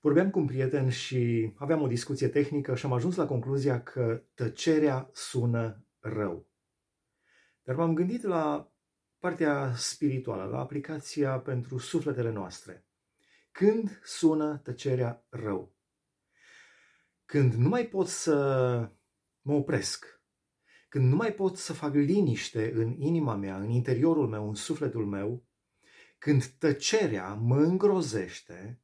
Vorbeam cu un prieten și aveam o discuție tehnică și am ajuns la concluzia că tăcerea sună rău. Dar m-am gândit la partea spirituală, la aplicația pentru sufletele noastre. Când sună tăcerea rău? Când nu mai pot să mă opresc, când nu mai pot să fac liniște în inima mea, în interiorul meu, în sufletul meu, când tăcerea mă îngrozește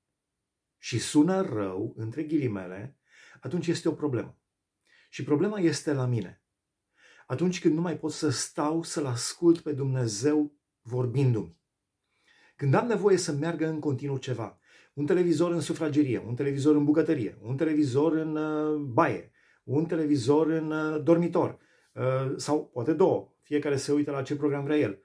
și sună rău, între ghilimele, atunci este o problemă. Și problema este la mine. Atunci când nu mai pot să stau să-L ascult pe Dumnezeu vorbindu-mi. Când am nevoie să meargă în continuu ceva. Un televizor în sufragerie, un televizor în bucătărie, un televizor în uh, baie, un televizor în uh, dormitor uh, sau poate două, fiecare se uită la ce program vrea el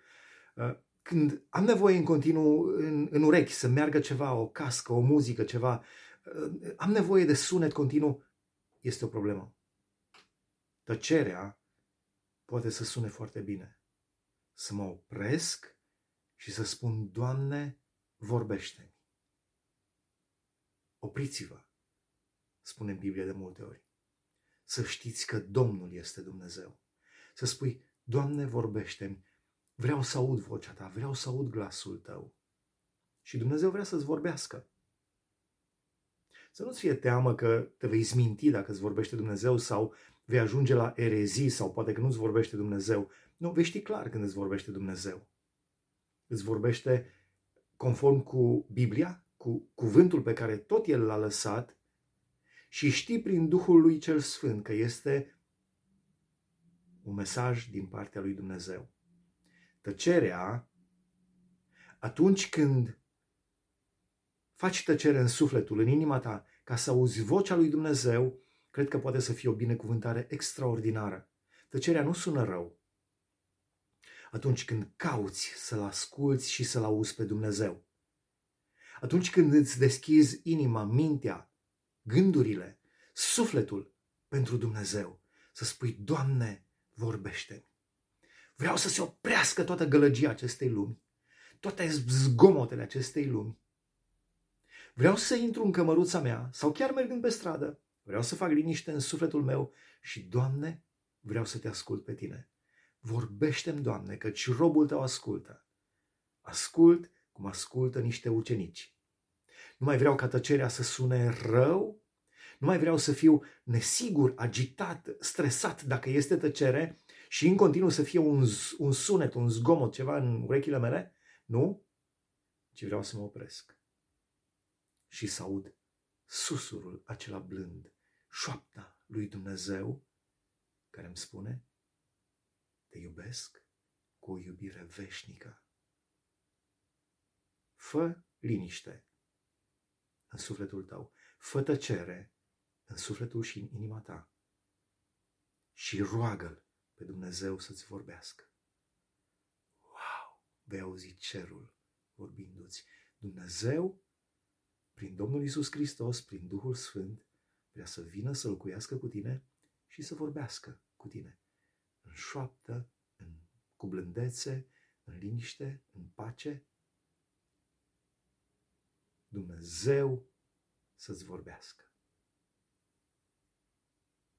când am nevoie în continuu în, în urechi să meargă ceva, o cască, o muzică, ceva, uh, am nevoie de sunet continuu, este o problemă. Tăcerea poate să sune foarte bine. Să mă opresc și să spun, Doamne, vorbește-mi. Opriți-vă, spune în Biblie de multe ori. Să știți că Domnul este Dumnezeu. Să spui, Doamne, vorbește-mi Vreau să aud vocea ta, vreau să aud glasul tău. Și Dumnezeu vrea să-ți vorbească. Să nu-ți fie teamă că te vei sminti dacă îți vorbește Dumnezeu sau vei ajunge la erezii sau poate că nu-ți vorbește Dumnezeu. Nu, vei ști clar când îți vorbește Dumnezeu. Îți vorbește conform cu Biblia, cu cuvântul pe care tot El l-a lăsat și știi prin Duhul lui Cel Sfânt că este un mesaj din partea lui Dumnezeu tăcerea, atunci când faci tăcere în sufletul, în inima ta, ca să auzi vocea lui Dumnezeu, cred că poate să fie o binecuvântare extraordinară. Tăcerea nu sună rău. Atunci când cauți să-L asculți și să-L auzi pe Dumnezeu. Atunci când îți deschizi inima, mintea, gândurile, sufletul pentru Dumnezeu, să spui, Doamne, vorbește-mi. Vreau să se oprească toată gălăgia acestei lumi, toate zgomotele acestei lumi. Vreau să intru în cămăruța mea sau chiar mergând pe stradă. Vreau să fac liniște în sufletul meu și, Doamne, vreau să te ascult pe tine. Vorbește-mi, Doamne, căci robul tău ascultă. Ascult cum ascultă niște ucenici. Nu mai vreau ca tăcerea să sune rău, nu mai vreau să fiu nesigur, agitat, stresat dacă este tăcere, și în continuu să fie un, un sunet, un zgomot, ceva în urechile mele, nu, ci vreau să mă opresc. Și să aud susurul acela blând, șoapta lui Dumnezeu care îmi spune, te iubesc cu o iubire veșnică. Fă liniște în sufletul tău, fă tăcere în sufletul și în inima ta și roagă-L pe Dumnezeu să-ți vorbească. Wow! Vei auzi cerul vorbindu-ți. Dumnezeu, prin Domnul Isus Hristos, prin Duhul Sfânt, vrea să vină să locuiască cu tine și să vorbească cu tine. În șoaptă, în, cu blândețe, în liniște, în pace. Dumnezeu să-ți vorbească.